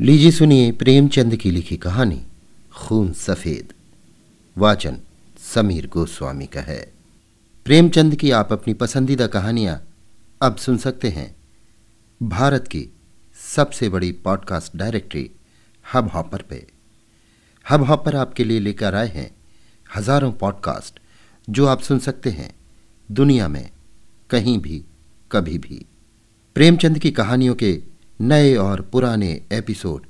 लीजिए सुनिए प्रेमचंद की लिखी कहानी, खून सफ़ेद। वाचन समीर गोस्वामी का है। प्रेमचंद की आप अपनी पसंदीदा कहानियाँ अब सुन सकते हैं। भारत की सबसे बड़ी पॉडकास्ट डायरेक्टरी हब हॉपर पे। हब हॉपर आपके लिए लेकर आए हैं हज़ारों पॉडकास्ट जो आप सुन सकते हैं दुनिया में कहीं भी, कभी भी। प्रेमचंद की कहानियों के नए और पुराने एपिसोड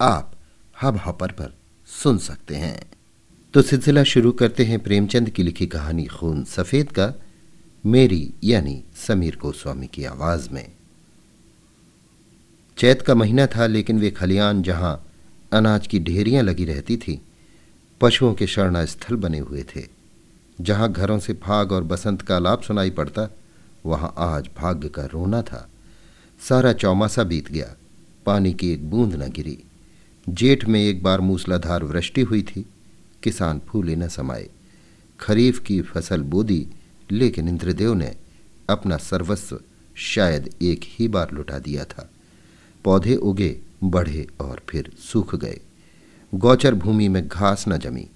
आप हब हॉपर पर सुन सकते हैं। तो सिलसिला शुरू करते हैं प्रेमचंद की लिखी कहानी खून सफ़ेद का, मेरी यानी समीर गोस्वामी की आवाज़ में। चैत का महीना था, लेकिन वे खलियान जहाँ अनाज की ढेरियाँ लगी रहती थी, पशुओं के शरणा स्थल बने हुए थे। जहाँ घरों से भाग और बसंत का लाभ सुनाई पड़ता, वहाँ आज भाग्य का रोना था। सारा चौमासा बीत गया। पानी की एक बूंद न गिरी। जेठ में एक बार मूसलाधार वृष्टि हुई थी। किसान फूले न समाये। खरीफ की फ़सल बोदी, लेकिन इंद्रदेव ने अपना सर्वस्व शायद एक ही बार लुटा दिया था। पौधे उगे, बढ़े और फिर सूख गए। गौचर भूमि में घास न जमी।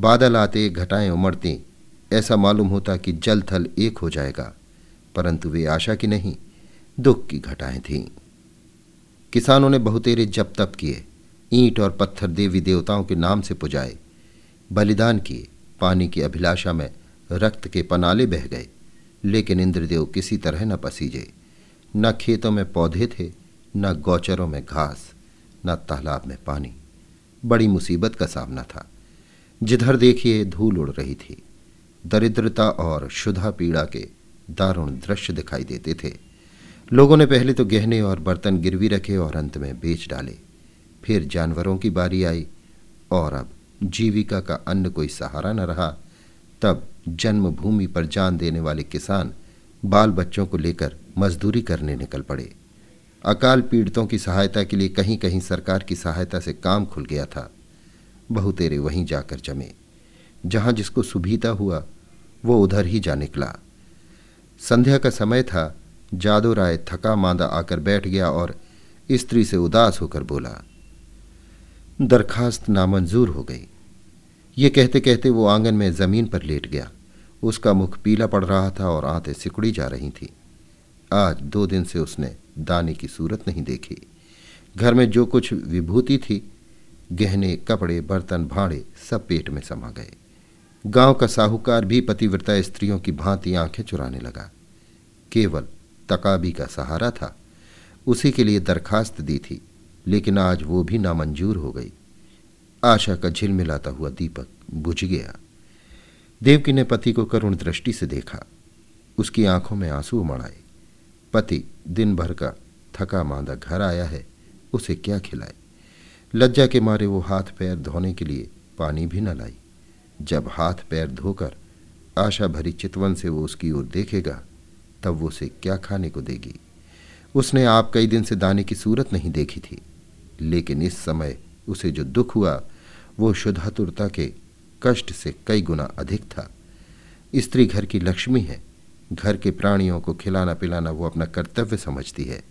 बादल आते, घटाएँ उमड़ती। ऐसा मालूम होता कि जल थल एक हो जाएगा, परंतु वे आशा की नहीं। दुख की घटाएँ थीं। किसानों ने बहुतेरे जप तप किए, ईंट और पत्थर देवी देवताओं के नाम से पुजाए, बलिदान किए, पानी की अभिलाषा में रक्त के पनाले बह गए, लेकिन इंद्रदेव किसी तरह न पसीजे, न खेतों में पौधे थे, न गौचरों में घास, न तालाब में पानी। बड़ी मुसीबत का सामना था। जिधर देखिए धूल उड़ रही थी, दरिद्रता और शुद्धा पीड़ा के दारुण दृश्य दिखाई देते थे। लोगों ने पहले तो गहने और बर्तन गिरवी रखे और अंत में बेच डाले। फिर जानवरों की बारी आई और अब जीविका का अन्न कोई सहारा न रहा। तब जन्मभूमि पर जान देने वाले किसान बाल बच्चों को लेकर मजदूरी करने निकल पड़े। अकाल पीड़ितों की सहायता के लिए कहीं कहीं सरकार की सहायता से काम खुल गया था। बहुतेरे वहीं जाकर जमे। जहाँ जिसको सुभीता हुआ, वो उधर ही जा निकला। संध्या का समय था जादू राय थका मांदा आकर बैठ गया और स्त्री से उदास होकर बोला, दरखास्त नामंजूर हो गई। ये कहते कहते वो आँगन में ज़मीन पर लेट गया। उसका मुख पीला पड़ रहा था और आंतें सिकुड़ी जा रही थी। आज दो दिन से उसने दाने की सूरत नहीं देखी। घर में जो कुछ विभूति थी, गहने, कपड़े, बर्तन, भाड़े सब पेट में समा गए। गाँव का साहूकार भी पतिव्रता स्त्रियों की भांति आँखें चुराने लगा। केवल तकाबी का सहारा था। उसी के लिए दरखास्त दी थी, लेकिन आज वो भी नामंजूर हो गई। आशा का झिलमिलाता हुआ दीपक बुझ गया। देवकी ने पति को करुण दृष्टि से देखा। उसकी आँखों में आँसू उमड़ आए। पति दिन भर का थका मांदा घर आया है, उसे क्या खिलाए? लज्जा के मारे वो हाथ पैर धोने के लिए पानी भी न लाई। जब हाथ पैर धोकर आशा भरी चितवन से वो उसकी ओर देखेगा तब वो उसे क्या खाने को देगी? उसने आप कई दिन से दाने की सूरत नहीं देखी थी, लेकिन इस समय उसे जो दुख हुआ, वो शुद्धातुरता के कष्ट से कई गुना अधिक था। स्त्री घर की लक्ष्मी है, घर के प्राणियों को खिलाना पिलाना वो अपना कर्तव्य समझती है,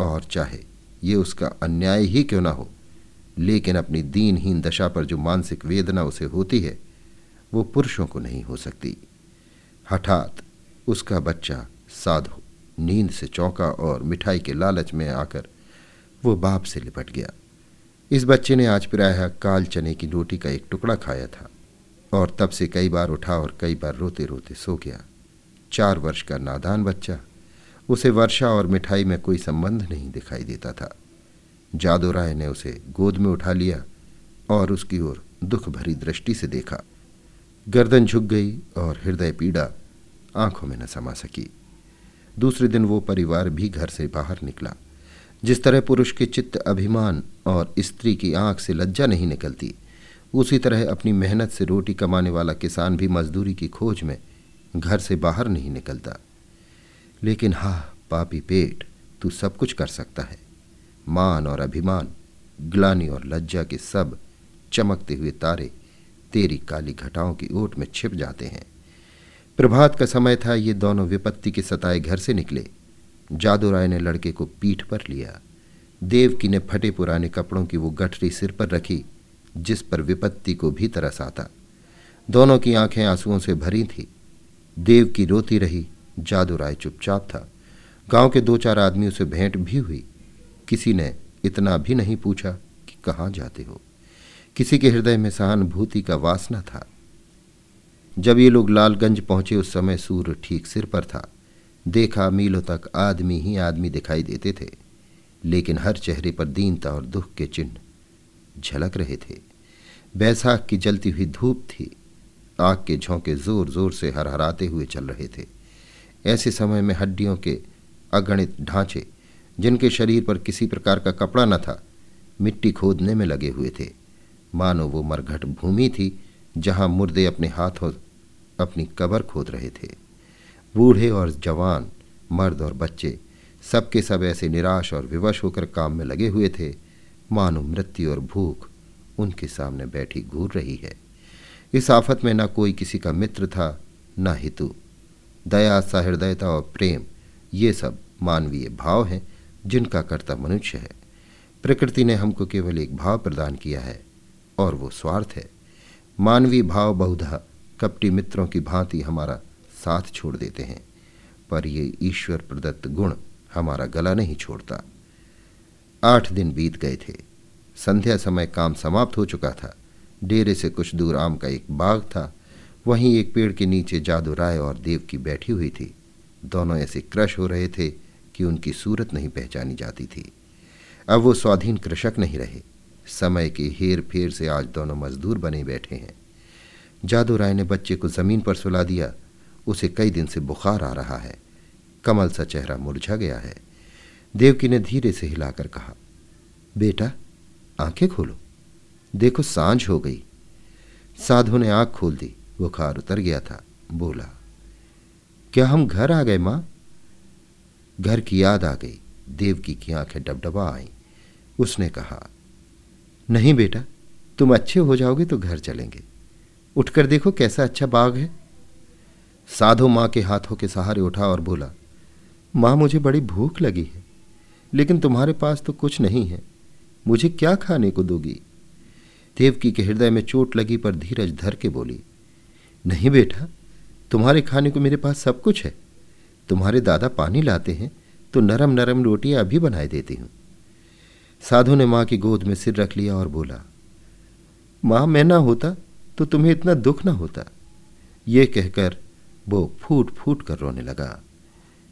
और चाहे ये उसका अन्याय ही क्यों ना हो, लेकिन अपनी दीनहीन दशा पर जो मानसिक वेदना उसे होती है, वो पुरुषों को नहीं हो सकती। हठात उसका बच्चा साधु नींद से चौंका और मिठाई के लालच में आकर वो बाप से लिपट गया। इस बच्चे ने आज प्रायः काल चने की रोटी का एक टुकड़ा खाया था और तब से कई बार उठा और कई बार रोते रोते सो गया। चार वर्ष का नादान बच्चा, उसे वर्षा और मिठाई में कोई संबंध नहीं दिखाई देता था। जादू राय ने उसे गोद में उठा लिया और उसकी ओर दुख भरी दृष्टि से देखा। गर्दन झुक गई और हृदय पीड़ा आँखों में न समा सकी। दूसरे दिन वो परिवार भी घर से बाहर निकला। जिस तरह पुरुष के चित्त अभिमान और स्त्री की आँख से लज्जा नहीं निकलती, उसी तरह अपनी मेहनत से रोटी कमाने वाला किसान भी मजदूरी की खोज में घर से बाहर नहीं निकलता। लेकिन हा, पापी पेट, तू सब कुछ कर सकता है। मान और अभिमान, ग्लानी और लज्जा के सब चमकते हुए तारे तेरी काली घटाओं की ओट में छिप जाते हैं। प्रभात का समय था, ये दोनों विपत्ति के सताए घर से निकले। जादू राय ने लड़के को पीठ पर लिया। देवकी ने फटे पुराने कपड़ों की वो गठरी सिर पर रखी, जिस पर विपत्ति को भी तरस आता दोनों की आँखें आंसुओं से भरी थी। देव की रोती रही, जादू राय चुपचाप था। गाँव के दो चार आदमियों से भेंट भी हुई। किसी ने इतना भी नहीं पूछा कि कहाँ जाते हो। किसी के हृदय में सहानुभूति का वासना था। जब ये लोग लालगंज पहुँचे उस समय सूर्य ठीक सिर पर था। देखा मीलों तक आदमी ही आदमी दिखाई देते थे, लेकिन हर चेहरे पर दीनता और दुख के चिन्ह झलक रहे थे। बैसाख की जलती हुई धूप थी, आग के झोंके ज़ोर ज़ोर से हरहराते हुए चल रहे थे। ऐसे समय में हड्डियों के अगणित ढांचे, जिनके शरीर पर किसी प्रकार का कपड़ा न था, मिट्टी खोदने में लगे हुए थे। मानो वो मरघट भूमि थी, जहाँ मुर्दे अपने हाथों अपनी कबर खोद रहे थे। बूढ़े और जवान, मर्द और बच्चे, सबके सब ऐसे निराश और विवश होकर काम में लगे हुए थे। मानो मृत्यु और भूख उनके सामने बैठी घूर रही है। इस आफत में न कोई किसी का मित्र था, न हितु। दया, सहृदयता और प्रेम, ये सब मानवीय भाव हैं, जिनका कर्ता मनुष्य है। प्रकृति ने हमको केवल एक भाव प्रदान किया है, और वो स्वार्थ है। मानवीय भाव बहुधा कपटी मित्रों की भांति हमारा साथ छोड़ देते हैं, पर ये ईश्वर प्रदत्त गुण हमारा गला नहीं छोड़ता। आठ दिन बीत गए थे। संध्या समय काम समाप्त हो चुका था। डेरे से कुछ दूर आम का एक बाग था। वहीं एक पेड़ के नीचे जादू राय और देव की बैठी हुई थी। दोनों ऐसे क्रश हो रहे थे कि उनकी सूरत नहीं पहचानी जाती थी। अब वो स्वाधीन कृषक नहीं रहे। समय के हेर फेर से आज दोनों मजदूर बने बैठे हैं। जादू राय ने बच्चे को ज़मीन पर सुला दिया। उसे कई दिन से बुखार आ रहा है। कमल सा चेहरा मुरझा गया है। देवकी ने धीरे से हिलाकर कहा, बेटा, आँखें खोलो। देखो, साँझ हो गई। साधु ने आँख खोल दी। बुखार उतर गया था। बोला, क्या हम घर आ गए, माँ? घर की याद आ गई। देवकी की आँखें डबडबा आई। उसने कहा, नहीं बेटा, तुम अच्छे हो जाओगे तो घर चलेंगे। उठकर देखो कैसा अच्छा बाग है। साधु माँ के हाथों के सहारे उठा और बोला, माँ, मुझे बड़ी भूख लगी है, लेकिन तुम्हारे पास तो कुछ नहीं है। मुझे क्या खाने को दोगी? देवकी के हृदय में चोट लगी, पर धीरज धर के बोली, नहीं बेटा, तुम्हारे खाने को मेरे पास सब कुछ है। तुम्हारे दादा पानी लाते हैं तो नरम नरम रोटियाँ अभी बनाए देती हूँ। साधु ने माँ की गोद में सिर रख लिया और बोला, माँ, मैं ना होता तो तुम्हें इतना दुख ना होता। ये कहकर वो फूट फूट कर रोने लगा।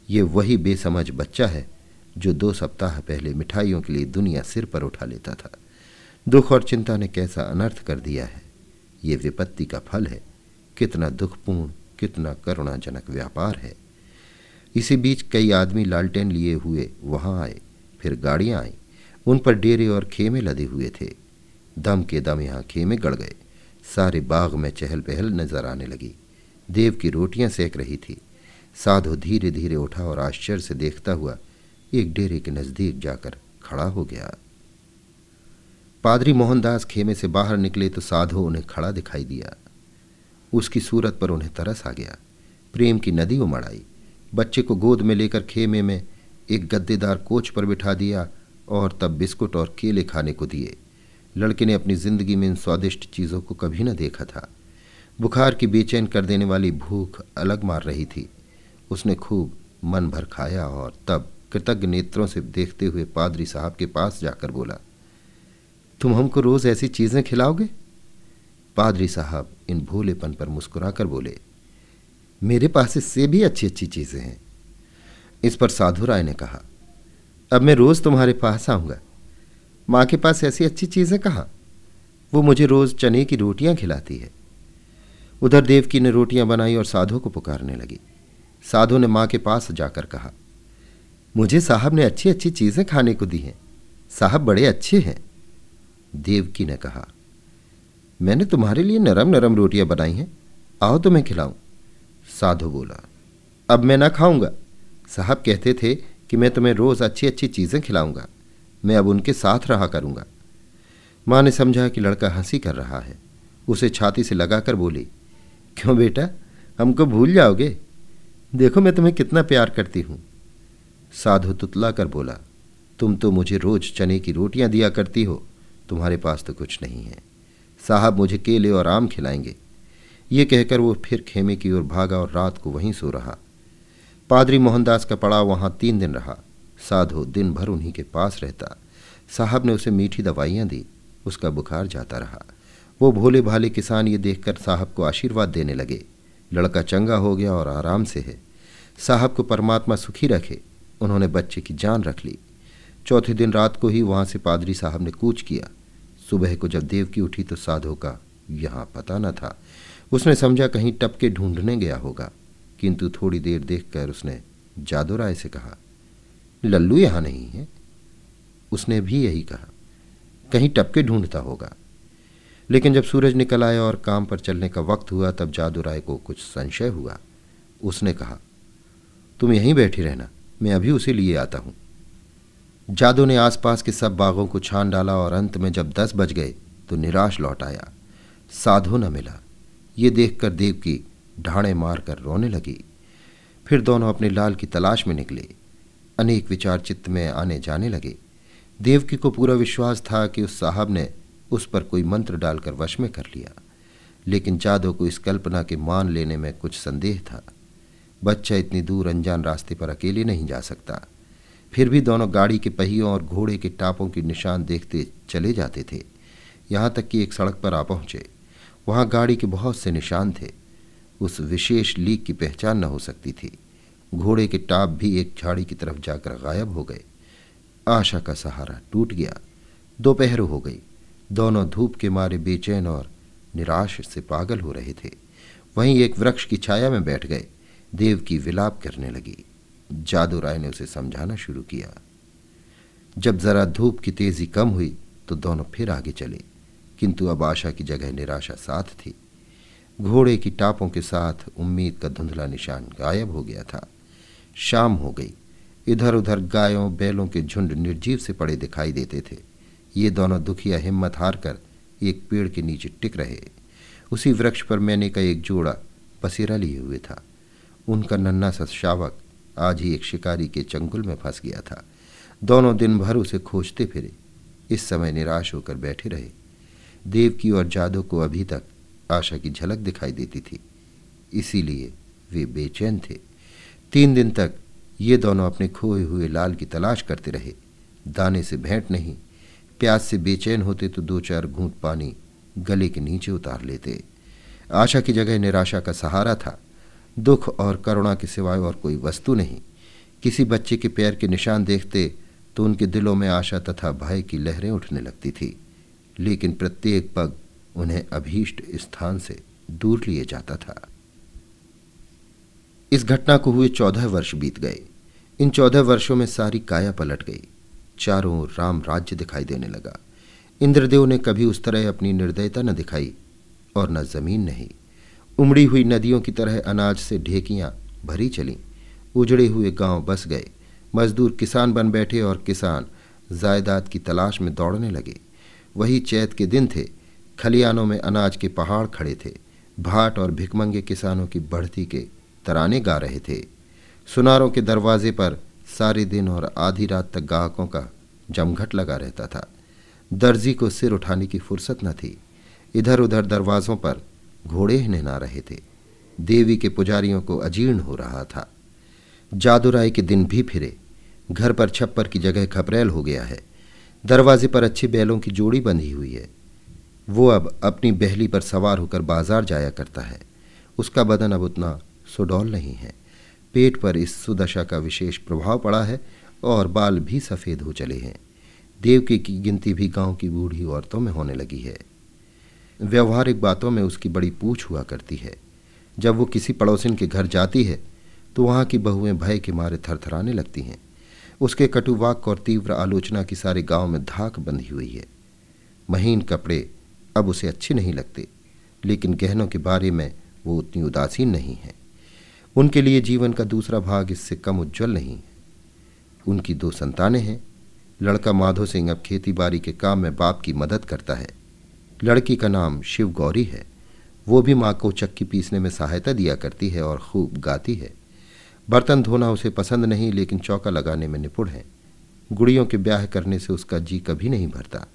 ये वही बेसमझ बच्चा है जो दो सप्ताह पहले मिठाइयों के लिए दुनिया सिर पर उठा लेता था। दुख और चिंता ने कैसा अनर्थ कर दिया है। ये विपत्ति का फल है। कितना दुखपूर्ण, कितना करुणाजनक व्यापार है। इसी बीच कई आदमी लालटेन लिए हुए वहाँ आए, फिर गाड़ियाँ आई। उन पर डेरे और खेमे लदे हुए थे। दम के दम यहाँ खेमे गड़ गए। सारे बाग में चहल पहल नज़र आने लगी। देव की रोटियाँ सेक रही थी। साधु धीरे धीरे उठा और आश्चर्य से देखता हुआ एक डेरे के नज़दीक जाकर खड़ा हो गया। पादरी मोहनदास खेमे से बाहर निकले तो साधु उन्हें खड़ा दिखाई दिया। उसकी सूरत पर उन्हें तरस आ गया। प्रेम की नदी उमड़ आई। बच्चे को गोद में लेकर खेमे में एक गद्देदार कोच पर बिठा दिया और तब बिस्कुट और केले खाने को दिए। लड़के ने अपनी ज़िंदगी में इन स्वादिष्ट चीज़ों को कभी न देखा था। बुखार की बेचैन कर देने वाली भूख अलग मार रही थी। उसने खूब मन भर खाया और तब कृतज्ञ नेत्रों से देखते हुए पादरी साहब के पास जाकर बोला, तुम हमको रोज ऐसी चीज़ें खिलाओगे? पादरी साहब इन भोलेपन पर मुस्कुराकर बोले, मेरे पास इससे भी अच्छी अच्छी चीज़ें हैं। इस पर साधु राय ने कहा, अब मैं रोज तुम्हारे पास आऊँगा। माँ के पास ऐसी अच्छी चीज़ें कहाँ? वो मुझे रोज चने की रोटियाँ खिलाती है। उधर देवकी ने रोटियाँ बनाई और साधु को पुकारने लगी। साधु ने माँ के पास जाकर कहा, मुझे साहब ने अच्छी अच्छी चीज़ें खाने को दी हैं। साहब बड़े अच्छे हैं। देवकी ने कहा, मैंने तुम्हारे लिए नरम नरम रोटियाँ बनाई हैं। आओ तो मैं खिलाऊं। साधु बोला, अब मैं ना खाऊँगा। साहब कहते थे कि मैं तुम्हें रोज अच्छी अच्छी चीज़ें खिलाऊँगा। मैं अब उनके साथ रहा करूँगा। माँ ने समझा कि लड़का हँसी कर रहा है। उसे छाती से लगाकर बोली, क्यों बेटा? हमको भूल जाओगे। देखो मैं तुम्हें कितना प्यार करती हूँ। साधु तुतला कर बोला, तुम तो मुझे रोज चने की रोटियाँ दिया करती हो। तुम्हारे पास तो कुछ नहीं है। साहब मुझे केले और आम खिलाएँगे। ये कहकर वो फिर खेमे की ओर भागा और रात को वहीं सो रहा। पादरी मोहनदास का पड़ाव वहाँ तीन दिन रहा। साधु दिन भर उन्हीं के पास रहता। साहब ने उसे मीठी दवाइयाँ दी। उसका बुखार जाता रहा। वो भोले भाले किसान ये देखकर साहब को आशीर्वाद देने लगे। लड़का चंगा हो गया और आराम से है। साहब को परमात्मा सुखी रखे। उन्होंने बच्चे की जान रख ली। चौथे दिन रात को ही वहाँ से पादरी साहब ने कूच किया। सुबह को जब देव की उठी तो साधु का यहाँ पता न था। उसने समझा कहीं टपके ढूँढने गया होगा। किंतु थोड़ी देर देखकर उसने जादू राय से कहा लल्लू यहाँ नहीं है। उसने भी यही कहा। कहीं टपके ढूंढता होगा। लेकिन जब सूरज निकल आया और काम पर चलने का वक्त हुआ, तब जादू राय को कुछ संशय हुआ। उसने कहा, तुम यहीं बैठी रहना। मैं अभी उसे लिए आता हूँ। जादू ने आसपास के सब बागों को छान डाला और अंत में जब दस बज गए तो निराश लौट आया। साधु न मिला। ये देखकर देव की ढाणे मारकर रोने लगी। फिर दोनों अपने लाल की तलाश में निकले। अनेक विचार चित्त में आने जाने लगे। देवकी को पूरा विश्वास था कि उस साहब ने उस पर कोई मंत्र डालकर वश में कर लिया। लेकिन जादव को इस कल्पना के मान लेने में कुछ संदेह था। बच्चा इतनी दूर अनजान रास्ते पर अकेले नहीं जा सकता। फिर भी दोनों गाड़ी के पहियों और घोड़े के टापों के निशान देखते चले जाते थे। यहाँ तक कि एक सड़क पर आ पहुँचे। वहाँ गाड़ी के बहुत से निशान थे। उस विशेष लीक की पहचान न हो सकती थी। घोड़े के टाप भी एक झाड़ी की तरफ़ जाकर गायब हो गए। आशा का सहारा टूट गया। दोपहर हो गई। दोनों धूप के मारे बेचैन और निराश से पागल हो रहे थे। वहीं एक वृक्ष की छाया में बैठ गए। देव की विलाप करने लगी। जादू राय ने उसे समझाना शुरू किया। जब जरा धूप की तेज़ी कम हुई तो दोनों फिर आगे चले। किंतु अब आशा की जगह निराशा साथ थी। घोड़े की टापों के साथ उम्मीद का धुंधला निशान गायब हो गया था। शाम हो गई। इधर उधर गायों, बैलों के झुंड निर्जीव से पड़े दिखाई देते थे। ये दोनों दुखिया हिम्मत हार कर एक पेड़ के नीचे टिक रहे। उसी वृक्ष पर मैंने का एक जोड़ा पसेरा लिए हुए था। उनका नन्ना सा शावक आज ही एक शिकारी के चंगुल में फंस गया था। दोनों दिन भर उसे खोजते फिरे। इस समय निराश होकर बैठे रहे। देव की और जादू को अभी तक आशा की झलक दिखाई देती थी। इसीलिए वे बेचैन थे। तीन दिन तक ये दोनों अपने खोए हुए लाल की तलाश करते रहे। दाने से भेंट नहीं, प्यास से बेचैन होते तो दो चार घूंट पानी गले के नीचे उतार लेते। आशा की जगह निराशा का सहारा था। दुख और करुणा के सिवाय और कोई वस्तु नहीं। किसी बच्चे के पैर के निशान देखते तो उनके दिलों में आशा तथा भय की लहरें उठने लगती थी। लेकिन प्रत्येक पग उन्हें अभीष्ट स्थान से दूर लिए जाता था। इस घटना को हुए चौदह वर्ष बीत गए। इन चौदह वर्षों में सारी काया पलट गई। चारों ओर राम राज्य दिखाई देने लगा। इंद्रदेव ने कभी उस तरह अपनी निर्दयता न दिखाई और न ज़मीन नहीं। उमड़ी हुई नदियों की तरह अनाज से ढेकियाँ भरी चली। उजड़े हुए गाँव बस गए। मजदूर किसान बन बैठे और किसान जायदाद की तलाश में दौड़ने लगे। वही चैत के दिन थे। खलियानों में अनाज के पहाड़ खड़े थे। भाट और भिकमंगे किसानों की बढ़ती के तराने गा रहे थे। सुनारों के दरवाजे पर सारे दिन और आधी रात तक गाहकों का जमघट लगा रहता था। दर्जी को सिर उठाने की फुर्सत न थी। इधर उधर दरवाजों पर घोड़े नहना रहे थे। देवी के पुजारियों को अजीर्ण हो रहा था। जादूराय के दिन भी फिरे। घर पर छप्पर की जगह खपरेल हो गया है। दरवाजे पर अच्छी बैलों की जोड़ी बंधी हुई है। वो अब अपनी बहली पर सवार होकर बाज़ार जाया करता है। उसका बदन अब उतना सुडौल नहीं है। पेट पर इस सुदशा का विशेष प्रभाव पड़ा है और बाल भी सफ़ेद हो चले हैं। देवकी की गिनती भी गाँव की बूढ़ी औरतों में होने लगी है। व्यवहारिक बातों में उसकी बड़ी पूछ हुआ करती है। जब वो किसी पड़ोसिन के घर जाती है तो वहाँ की बहुएँ भय के मारे थरथराने लगती हैं। उसके कटुवाक और तीव्र आलोचना की सारे गाँव में धाक बंधी हुई है। महीन कपड़े अब उसे अच्छे नहीं लगते, लेकिन गहनों के बारे में वो उतनी उदासीन नहीं है। उनके लिए जीवन का दूसरा भाग इससे कम उज्जवल नहीं। है उनकी दो संतानें हैं। लड़का माधो सिंह अब खेती बाड़ी के काम में बाप की मदद करता है। लड़की का नाम शिव गौरी है। वो भी माँ को चक्की पीसने में सहायता दिया करती है और खूब गाती है। बर्तन धोना उसे पसंद नहीं, लेकिन चौका लगाने में निपुण है। गुड़ियों के ब्याह करने से उसका जी कभी नहीं भरता।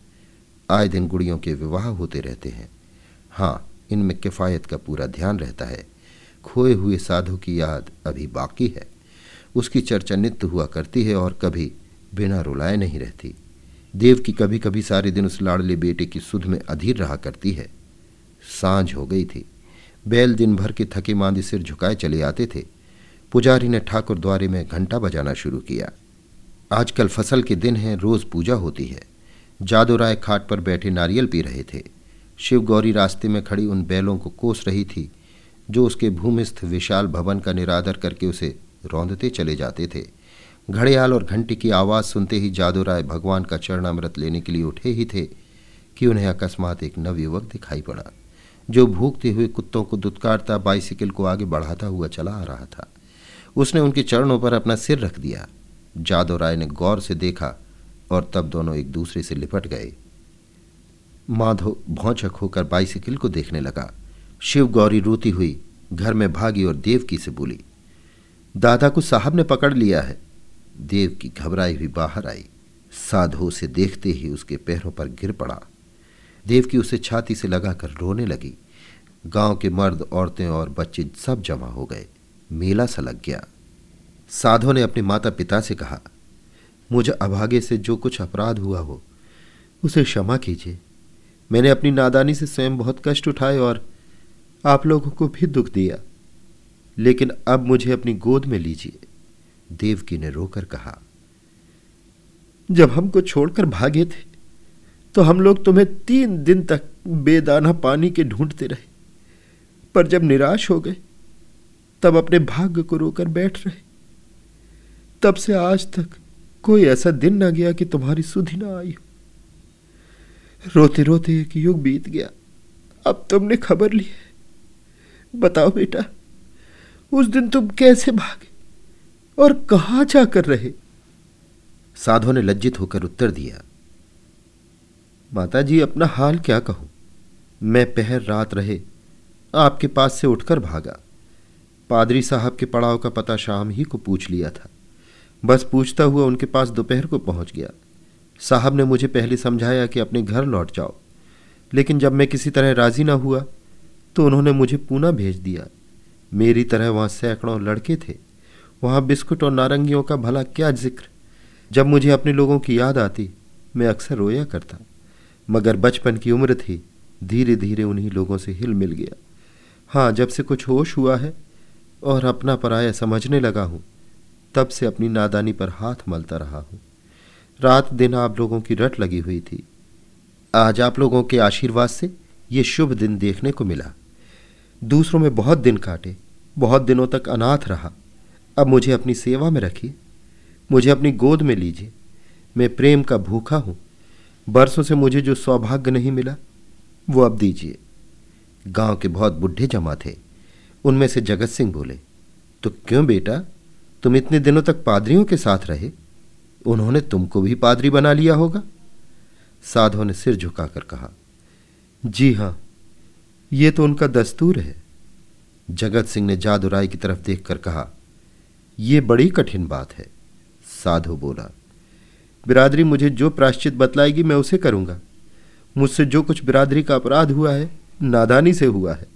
आए दिन गुड़ियों के विवाह होते रहते हैं। हाँ इनमें किफ़ायत का पूरा ध्यान रहता है। खोए हुए साधु की याद अभी बाकी है। उसकी चर्चा नित्य हुआ करती है और कभी बिना रुलाए नहीं रहती। देव की कभी कभी सारे दिन उस लाड़ले बेटे की सुध में अधीर रहा करती है। साँझ हो गई थी। बैल दिन भर के थके मांदी सिर झुकाए चले आते थे। पुजारी ने ठाकुर द्वारे में घंटा बजाना शुरू किया। आजकल फ़सल के दिन हैं, रोज पूजा होती है। जादू राय खाट पर बैठे नारियल पी रहे थे। शिव गौरी रास्ते में खड़ी उन बैलों को कोस रही थी। जो उसके भूमिस्थ विशाल भवन का निरादर करके उसे रौंदते चले जाते थे। घड़ियाल और घंटी की आवाज़ सुनते ही जादू राय भगवान का चरणामृत लेने के लिए उठे ही थे कि उन्हें अकस्मात एक नवयुवक दिखाई पड़ा, जो भूखते हुए कुत्तों को दुत्कारता बाइसिकल को आगे बढ़ाता हुआ चला आ रहा था। उसने उनके चरणों पर अपना सिर रख दिया। जादो राय ने गौर से देखा और तब दोनों एक दूसरे से लिपट गए। माधव भौचक होकर बाइसिकल को देखने लगा। शिव गौरी रोती हुई घर में भागी और देवकी से बोली, दादा को साहब ने पकड़ लिया है। देव की घबराई हुई बाहर आई। साधु से देखते ही उसके पैरों पर गिर पड़ा। देव की उसे छाती से लगाकर रोने लगी। गाँव के मर्द, औरतें और बच्चे सब जमा हो गए। मेला सा लग गया। साधो ने अपने माता पिता से कहा, मुझे अभागे से जो कुछ अपराध हुआ हो, उसे क्षमा कीजिए। मैंने अपनी नादानी से स्वयं बहुत कष्ट उठाए और आप लोगों को भी दुख दिया। लेकिन अब मुझे अपनी गोद में लीजिए, देवकी ने रोकर कहा। जब हमको छोड़कर भागे थे तो हम लोग तुम्हें तीन दिन तक बेदाना पानी के ढूंढते रहे। पर जब निराश हो गए, तब अपने भाग्य को रोकर बैठ रहे। तब से आज तक कोई ऐसा दिन ना गया कि तुम्हारी सुधि ना आई हो। रोते रोते एक युग बीत गया। अब तुमने खबर ली है। बताओ बेटा, उस दिन तुम कैसे भागे और कहा जाकर रहे? साधु ने लज्जित होकर उत्तर दिया माता जी अपना हाल क्या कहूँ? मैं पहर रात रहे आपके पास से उठकर भागा। पादरी साहब के पड़ाव का पता शाम ही को पूछ लिया था। बस पूछता हुआ उनके पास दोपहर को पहुँच गया। साहब ने मुझे पहले समझाया कि अपने घर लौट जाओ, लेकिन जब मैं किसी तरह राज़ी ना हुआ तो उन्होंने मुझे पूना भेज दिया। मेरी तरह वहाँ सैकड़ों लड़के थे। वहाँ बिस्कुट और नारंगियों का भला क्या ज़िक्र। जब मुझे अपने लोगों की याद आती, मैं अक्सर रोया करता। मगर बचपन की उम्र थी धीरे धीरे उन्हीं लोगों से हिल मिल गया। हाँ जब से कुछ होश हुआ है और अपना पराया समझने लगा हूँ, तब से अपनी नादानी पर हाथ मलता रहा हूँ। रात दिन आप लोगों की रट लगी हुई थी। आज आप लोगों के आशीर्वाद से ये शुभ दिन देखने को मिला। दूसरों में बहुत दिन काटे, बहुत दिनों तक अनाथ रहा। अब मुझे अपनी सेवा में रखिए, मुझे अपनी गोद में लीजिए। मैं प्रेम का भूखा हूँ। बरसों से मुझे जो सौभाग्य नहीं मिला, वो अब दीजिए। गाँव के बहुत बुढ़े जमा थे, उनमें से जगत सिंह बोले तो क्यों बेटा, तुम इतने दिनों तक पादरियों के साथ रहे? उन्होंने तुमको भी पादरी बना लिया होगा? साधो ने सिर झुकाकर कहा, जी हाँ ये तो उनका दस्तूर है। जगत सिंह ने जादुराय की तरफ़ देखकर कहा यह बड़ी कठिन बात है। साधु बोला, बिरादरी मुझे जो प्राश्चित बतलाएगी मैं उसे करूँगा। मुझसे जो कुछ बिरादरी का अपराध हुआ है, नादानी से हुआ है,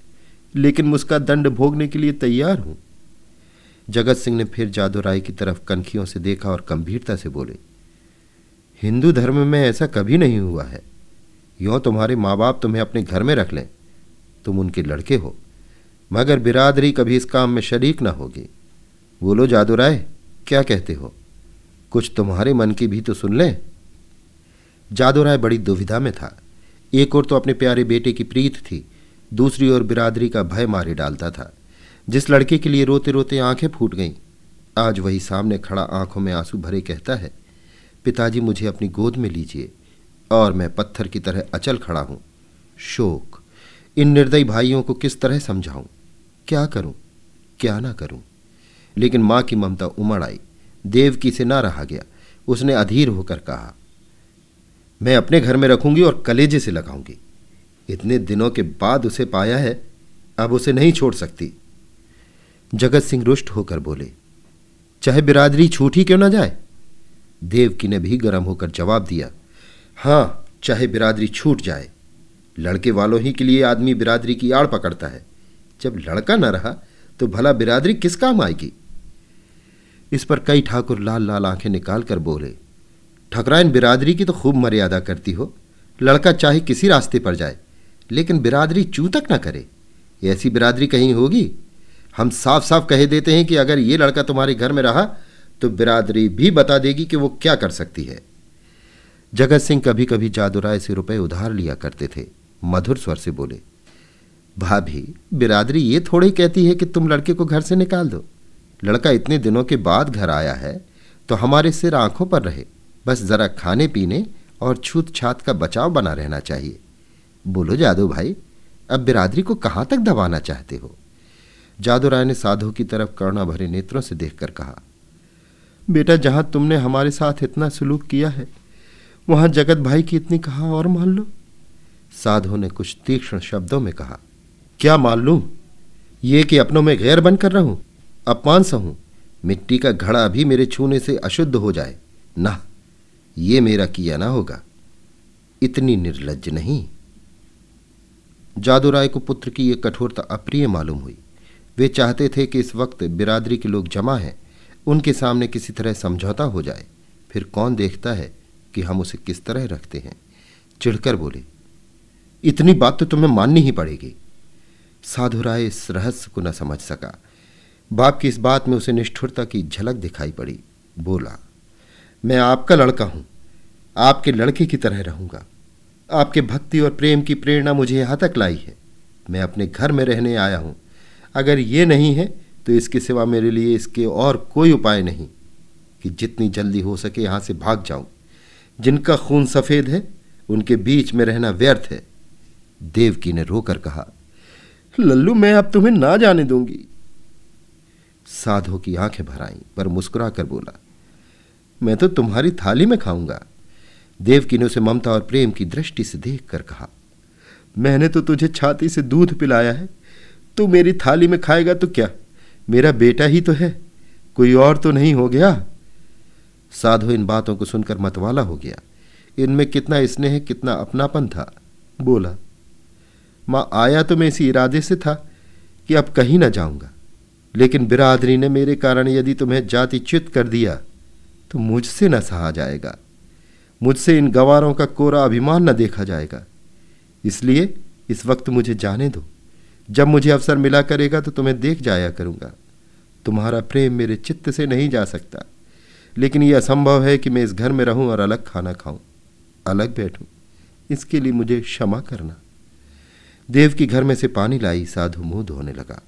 लेकिन मुझका दंड भोगने के लिए तैयार हूँ। जगत सिंह ने फिर जादुराय की तरफ़ कनखियों से देखा और गंभीरता से बोले, हिंदू धर्म में ऐसा कभी नहीं हुआ है। यों तुम्हारे माँ बाप तुम्हें अपने घर में रख लें। तुम उनके लड़के हो। मगर बिरादरी कभी इस काम में शरीक ना होगी। बोलो, जादुराय, क्या कहते हो? कुछ तुम्हारे मन की भी तो सुन लें। जादुराय बड़ी दुविधा में था। एक और तो अपने प्यारे बेटे की प्रीत थी, दूसरी ओर बिरादरी का भय मारे डालता था। जिस लड़के के लिए रोते रोते आँखें फूट गईं, आज वही सामने खड़ा आँखों में आँसू भरे कहता है, पिताजी मुझे अपनी गोद में लीजिए, और मैं पत्थर की तरह अचल खड़ा हूँ। शोक। इन निर्दयी भाइयों को किस तरह समझाऊं? क्या करूँ? क्या ना करूँ? लेकिन माँ की ममता उमड़ आई। देवकी से ना रहा गया। उसने अधीर होकर कहा, मैं अपने घर में रखूँगी और कलेजे से लगाऊँगी। इतने दिनों के बाद उसे पाया है, अब उसे नहीं छोड़ सकती। जगत सिंह रुष्ट होकर बोले, चाहे बिरादरी छूट ही क्यों ना जाए? देवकी ने भी गर्म होकर जवाब दिया, हाँ, चाहे बिरादरी छूट जाए। लड़के वालों ही के लिए आदमी बिरादरी की आड़ पकड़ता है। जब लड़का न रहा तो भला बिरादरी किस काम आएगी? इस पर कई ठाकुर लाल लाल आँखें निकाल कर बोले ठकराइन बिरादरी की तो खूब मर्यादा करती हो। लड़का चाहे किसी रास्ते पर जाए, लेकिन बिरादरी चू तक ना करे। ऐसी बिरादरी कहीं होगी? हम साफ़ साफ़ कह देते हैं कि अगर ये लड़का तुम्हारे घर में रहा तो बिरादरी भी बता देगी कि वो क्या कर सकती है। जगत सिंह कभी कभी जादूराय से रुपए उधार लिया करते थे। मधुर स्वर से बोले, भाभी, बिरादरी ये थोड़ी कहती है कि तुम लड़के को घर से निकाल दो। लड़का इतने दिनों के बाद घर आया है तो हमारे सिर आँखों पर रहे। बस जरा खाने पीने और छूत छात का बचाव बना रहना चाहिए। बोलो, जादू भाई, अब बिरादरी को कहाँ तक दबाना चाहते हो? जादू राय ने साधु की तरफ़ करुणा भरे नेत्रों से देखकर कहा, बेटा, जहाँ तुमने हमारे साथ इतना सलूक किया है, वहाँ जगत भाई की इतनी कहा और मान लो? साधु ने कुछ तीक्ष्ण शब्दों में कहा, क्या मान लू? ये कि अपनों में गैर बनकर रहूँ, अपमान सहूं मिट्टी का घड़ा भी मेरे छूने से अशुद्ध हो जाए। ना, ये मेरा किया ना होगा। इतनी निर्लज नहीं। जादूराय को पुत्र की यह कठोरता अप्रिय मालूम हुई। वे चाहते थे कि इस वक्त बिरादरी के लोग जमा हैं, उनके सामने किसी तरह समझौता हो जाए। फिर कौन देखता है कि हम उसे किस तरह रखते हैं? चिढ़कर बोले इतनी बात तो तुम्हें माननी ही पड़ेगी। साधु राय इस रहस्य को न समझ सका। बाप की इस बात में उसे निष्ठुरता की झलक दिखाई पड़ी। बोला, मैं आपका लड़का हूँ। आपके लड़के की तरह रहूँगा। आपके भक्ति और प्रेम की प्रेरणा मुझे यहाँ तक लाई है। मैं अपने घर में रहने आया हूँ। अगर ये नहीं है तो इसके सिवा मेरे लिए इसके और कोई उपाय नहीं। कि जितनी जल्दी हो सके यहाँ से भाग जाऊँ। जिनका खून सफ़ेद है, उनके बीच में रहना व्यर्थ है। देवकी ने रोकर कहा लल्लू मैं अब तुम्हें ना जाने दूँगी। साधो की आँखें भर आईं पर मुस्कुरा कर बोला मैं तो तुम्हारी थाली में खाऊँगा। देवकी ने उसे ममता और प्रेम की दृष्टि से देखकर कहा मैंने तो तुझे छाती से दूध पिलाया है तू मेरी थाली में खाएगा तो क्या? मेरा बेटा ही तो है कोई और तो नहीं हो गया। साधु इन बातों को सुनकर मतवाला हो गया इनमें कितना स्नेह कितना अपनापन था। बोला माँ आया तो मैं इसी इरादे से था कि अब कहीं ना जाऊँगा। लेकिन बिरादरी ने मेरे कारण यदि तुम्हें जाति चित कर दिया तो मुझसे न सहा जाएगा। मुझसे इन गवारों का कोरा अभिमान न देखा जाएगा। इसलिए इस वक्त मुझे जाने दो। जब मुझे अवसर मिला करेगा तो तुम्हें देख जाया करूँगा। तुम्हारा प्रेम मेरे चित्त से नहीं जा सकता। लेकिन यह असंभव है कि मैं इस घर में रहूँ और अलग खाना खाऊं। अलग बैठूं। इसके लिए मुझे क्षमा करना। देव की घर में से पानी लाई, साधु मुँह धोने लगा।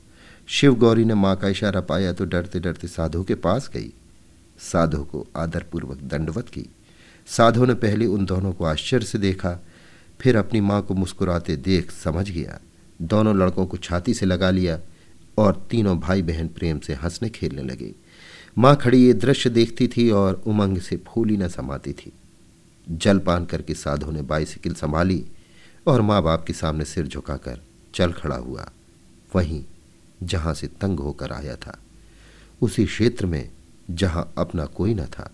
शिव गौरी ने माँ का इशारा पाया तो डरते डरते साधु के पास गई। साधु को आदरपूर्वक दंडवत की। साधु ने पहले उन दोनों को आश्चर्य से देखा, फिर अपनी माँ को मुस्कुराते देख समझ गया। दोनों लड़कों को छाती से लगा लिया और तीनों भाई बहन प्रेम से हंसने खेलने लगे। माँ खड़ी ये दृश्य देखती थी और उमंग से फूली न समाती थी। जलपान करके साधु ने बाइसिकल संभाली। और माँ बाप के सामने सिर झुकाकर चल खड़ा हुआ, वहीं जहाँ से तंग होकर आया था, उसी क्षेत्र में जहाँ अपना कोई न था।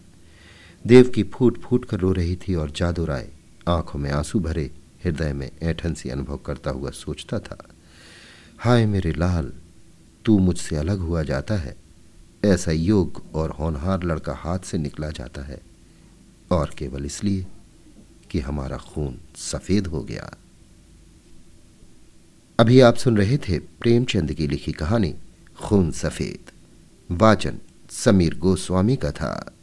देव की फूट फूट कर रो रही थी और जादू राय आँखों में आँसू भरे हृदय में ऐठन सी अनुभव करता हुआ सोचता था, हाय मेरे लाल, तू मुझसे अलग हुआ जाता है। ऐसा योग और होनहार लड़का हाथ से निकला जाता है, और केवल इसलिए कि हमारा खून सफ़ेद हो गया। अभी आप सुन रहे थे प्रेमचंद की लिखी कहानी खून सफ़ेद। वाचन समीर गोस्वामी का था।